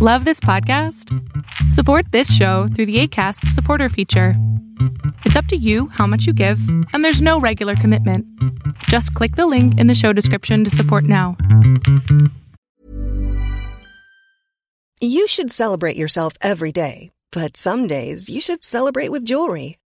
Love this podcast? Support this show through the ACAST supporter feature. It's up to you how much you give, and there's no regular commitment. Just click the link in the show description to support now. You should celebrate yourself every day, but some days you should celebrate with jewelry.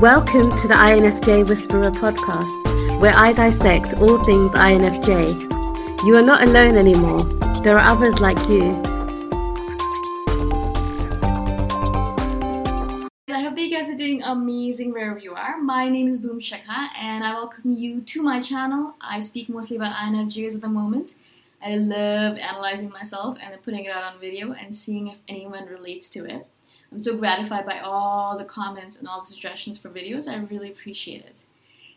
Welcome to the INFJ Whisperer podcast, where I dissect all things INFJ. You are not alone anymore, there are others like you. I hope that you guys are doing amazing wherever you are. My name is Boom Shikha, and I welcome you to my channel. I speak mostly about INFJs at the moment. I love analyzing myself and then putting it out on video and seeing if anyone relates to it. I'm so gratified by all the comments and all the suggestions for videos. I really appreciate it.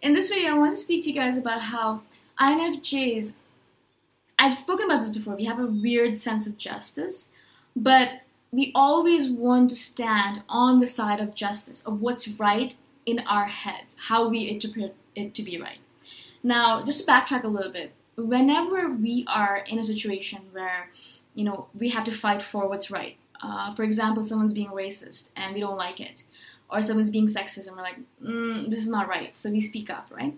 In this video, I want to speak to you guys about how INFJs, I've spoken about this before, we have a weird sense of justice, but we always want to stand on the side of justice, of what's right in our heads, how we interpret it to be right. Now, just to backtrack a little bit, whenever we are in a situation where, you know, we have to fight for what's right, uh, for example, someone's being racist and we don't like it, or someone's being sexist and we're like, mm, this is not right, so we speak up, right?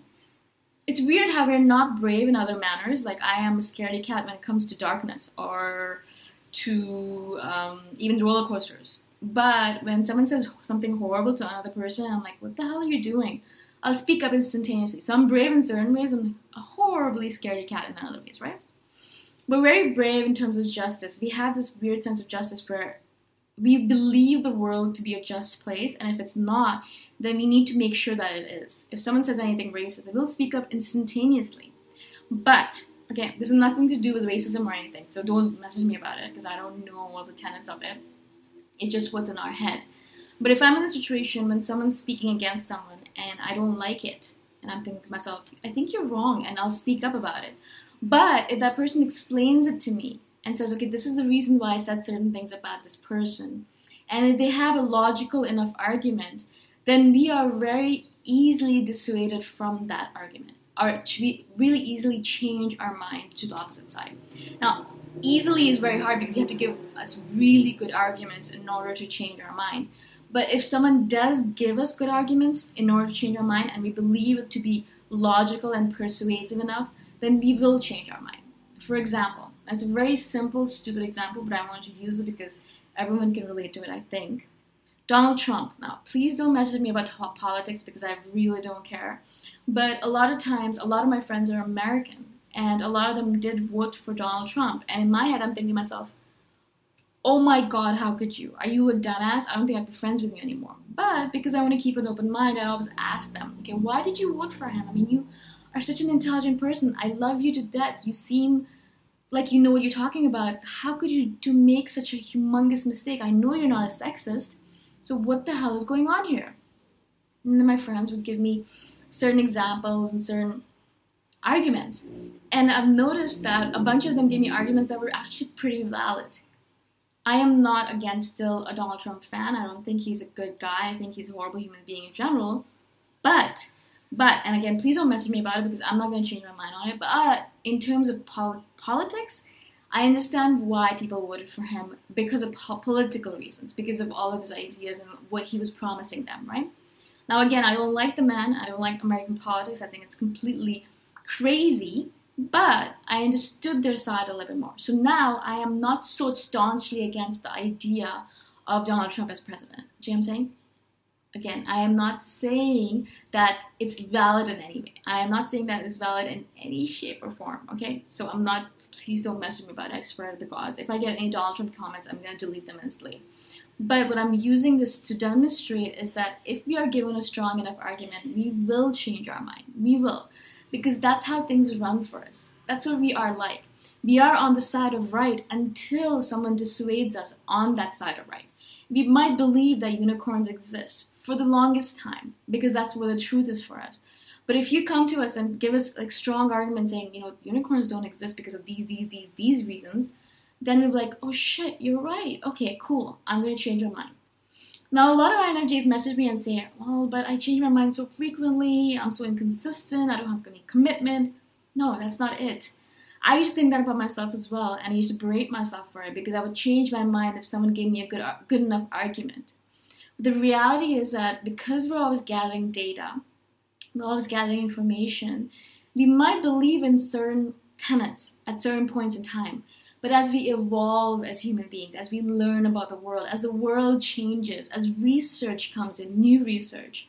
It's weird how we're not brave in other manners. Like I am a scaredy cat when it comes to darkness or to um, even roller coasters. But when someone says something horrible to another person, I'm like, what the hell are you doing? I'll speak up instantaneously. So I'm brave in certain ways and a horribly scaredy cat in other ways, right? We're very brave in terms of justice. We have this weird sense of justice where we believe the world to be a just place, and if it's not, then we need to make sure that it is. If someone says anything racist, we'll speak up instantaneously. But again, this has nothing to do with racism or anything, so don't message me about it because I don't know all the tenets of it. It's just what's in our head. But if I'm in a situation when someone's speaking against someone and I don't like it, and I'm thinking to myself, I think you're wrong, and I'll speak up about it. But if that person explains it to me and says, okay, this is the reason why I said certain things about this person, and if they have a logical enough argument, then we are very easily dissuaded from that argument, or we really easily change our mind to the opposite side. Now, easily is very hard because you have to give us really good arguments in order to change our mind. But if someone does give us good arguments in order to change our mind, and we believe it to be logical and persuasive enough, then we will change our mind. For example, that's a very simple, stupid example, but I want to use it because everyone can relate to it, I think. Donald Trump. Now, please don't message me about politics because I really don't care. But a lot of times, a lot of my friends are American, and a lot of them did vote for Donald Trump. And in my head, I'm thinking to myself, oh my god, how could you? Are you a dumbass? I don't think I'd be friends with you anymore. But because I want to keep an open mind, I always ask them, okay, why did you vote for him? I mean, you are such an intelligent person. I love you to death. You seem like you know what you're talking about. How could you to make such a humongous mistake? I know you're not a sexist. So what the hell is going on here? And then my friends would give me certain examples and certain arguments. And I've noticed that a bunch of them gave me arguments that were actually pretty valid. I am not against still a Donald Trump fan. I don't think he's a good guy. I think he's a horrible human being in general. But but, and again, please don't message me about it because I'm not going to change my mind on it. But in terms of pol- politics, I understand why people voted for him because of po- political reasons, because of all of his ideas and what he was promising them, right? Now, again, I don't like the man. I don't like American politics. I think it's completely crazy. But I understood their side a little bit more. So now I am not so staunchly against the idea of Donald Trump as president. Do you know what I'm saying? Again, I am not saying that it's valid in any way. I am not saying that it's valid in any shape or form. Okay, so I'm not. Please don't mess with me about it. I swear to the gods. If I get any Donald Trump comments, I'm gonna delete them instantly. But what I'm using this to demonstrate is that if we are given a strong enough argument, we will change our mind. We will. Because that's how things run for us. That's what we are like. We are on the side of right until someone dissuades us on that side of right. We might believe that unicorns exist for the longest time because that's where the truth is for us. But if you come to us and give us like strong arguments saying, you know, unicorns don't exist because of these, these, these, these reasons, then we'll be like, oh shit, you're right. Okay, cool. I'm going to change my mind. Now, a lot of INFJs message me and say, well, but I change my mind so frequently. I'm so inconsistent. I don't have any commitment. No, that's not it. I used to think that about myself as well, and I used to berate myself for it because I would change my mind if someone gave me a good, uh, good enough argument. The reality is that because we're always gathering data, we're always gathering information, we might believe in certain tenets at certain points in time. But as we evolve as human beings, as we learn about the world, as the world changes, as research comes in, new research,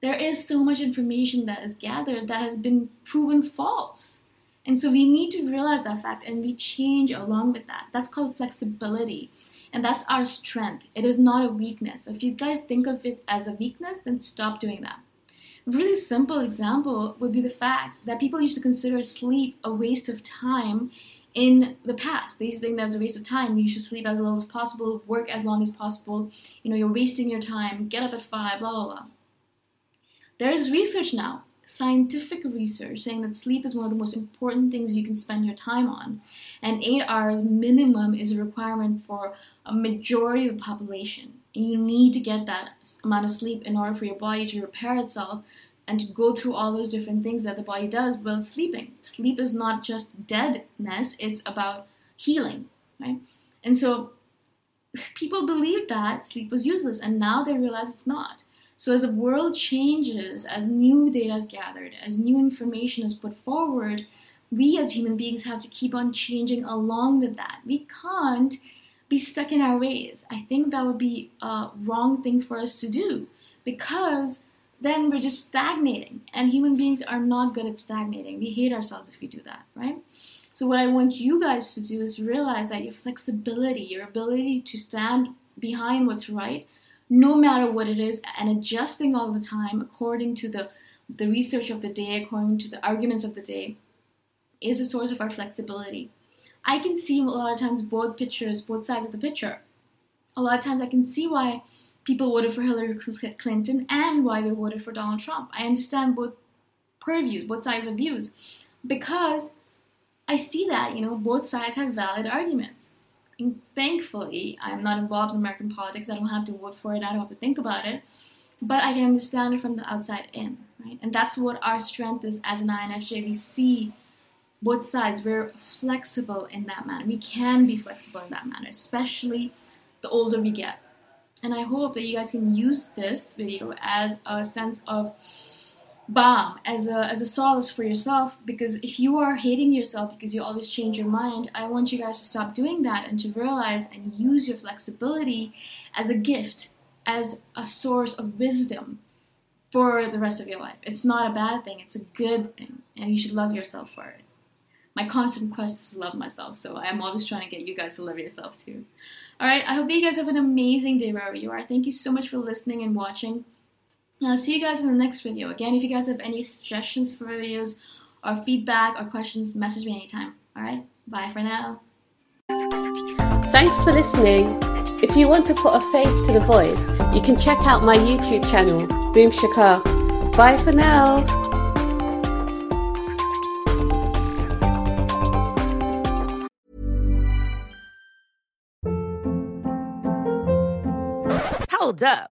there is so much information that is gathered that has been proven false. And so we need to realize that fact and we change along with that. That's called flexibility. And that's our strength. It is not a weakness. So if you guys think of it as a weakness, then stop doing that. A really simple example would be the fact that people used to consider sleep a waste of time in the past. They used to think that was a waste of time. You should sleep as little as possible, work as long as possible. You know, you're wasting your time. Get up at five, blah blah blah. There is research now, scientific research, saying that sleep is one of the most important things you can spend your time on, and eight hours minimum is a requirement for a majority of the population. And you need to get that amount of sleep in order for your body to repair itself and to go through all those different things that the body does while sleeping. Sleep is not just deadness, it's about healing, right? And so people believed that sleep was useless, and now they realize it's not. So as the world changes, as new data is gathered, as new information is put forward, we as human beings have to keep on changing along with that. We can't be stuck in our ways. I think that would be a wrong thing for us to do because then we're just stagnating. And human beings are not good at stagnating. We hate ourselves if we do that, right? So, what I want you guys to do is realize that your flexibility, your ability to stand behind what's right, no matter what it is, and adjusting all the time according to the, the research of the day, according to the arguments of the day, is a source of our flexibility. I can see a lot of times both pictures, both sides of the picture. A lot of times I can see why people voted for Hillary Clinton and why they voted for Donald Trump. I understand both purviews, both sides of views, because I see that, you know, both sides have valid arguments. And thankfully, I'm not involved in American politics. I don't have to vote for it. I don't have to think about it. But I can understand it from the outside in, right? And that's what our strength is as an INFJ. We see both sides. We're flexible in that manner. We can be flexible in that manner, especially the older we get. And I hope that you guys can use this video as a sense of balm, as a, as a solace for yourself. Because if you are hating yourself because you always change your mind, I want you guys to stop doing that and to realize and use your flexibility as a gift, as a source of wisdom for the rest of your life. It's not a bad thing, it's a good thing, and you should love yourself for it. My constant quest is to love myself, so I'm always trying to get you guys to love yourself too. All right, I hope that you guys have an amazing day wherever you are. Thank you so much for listening and watching. I'll see you guys in the next video. Again, if you guys have any suggestions for videos or feedback or questions, message me anytime. All right, bye for now. Thanks for listening. If you want to put a face to the voice, you can check out my YouTube channel, Boom Shikha. Bye for now. Hold up.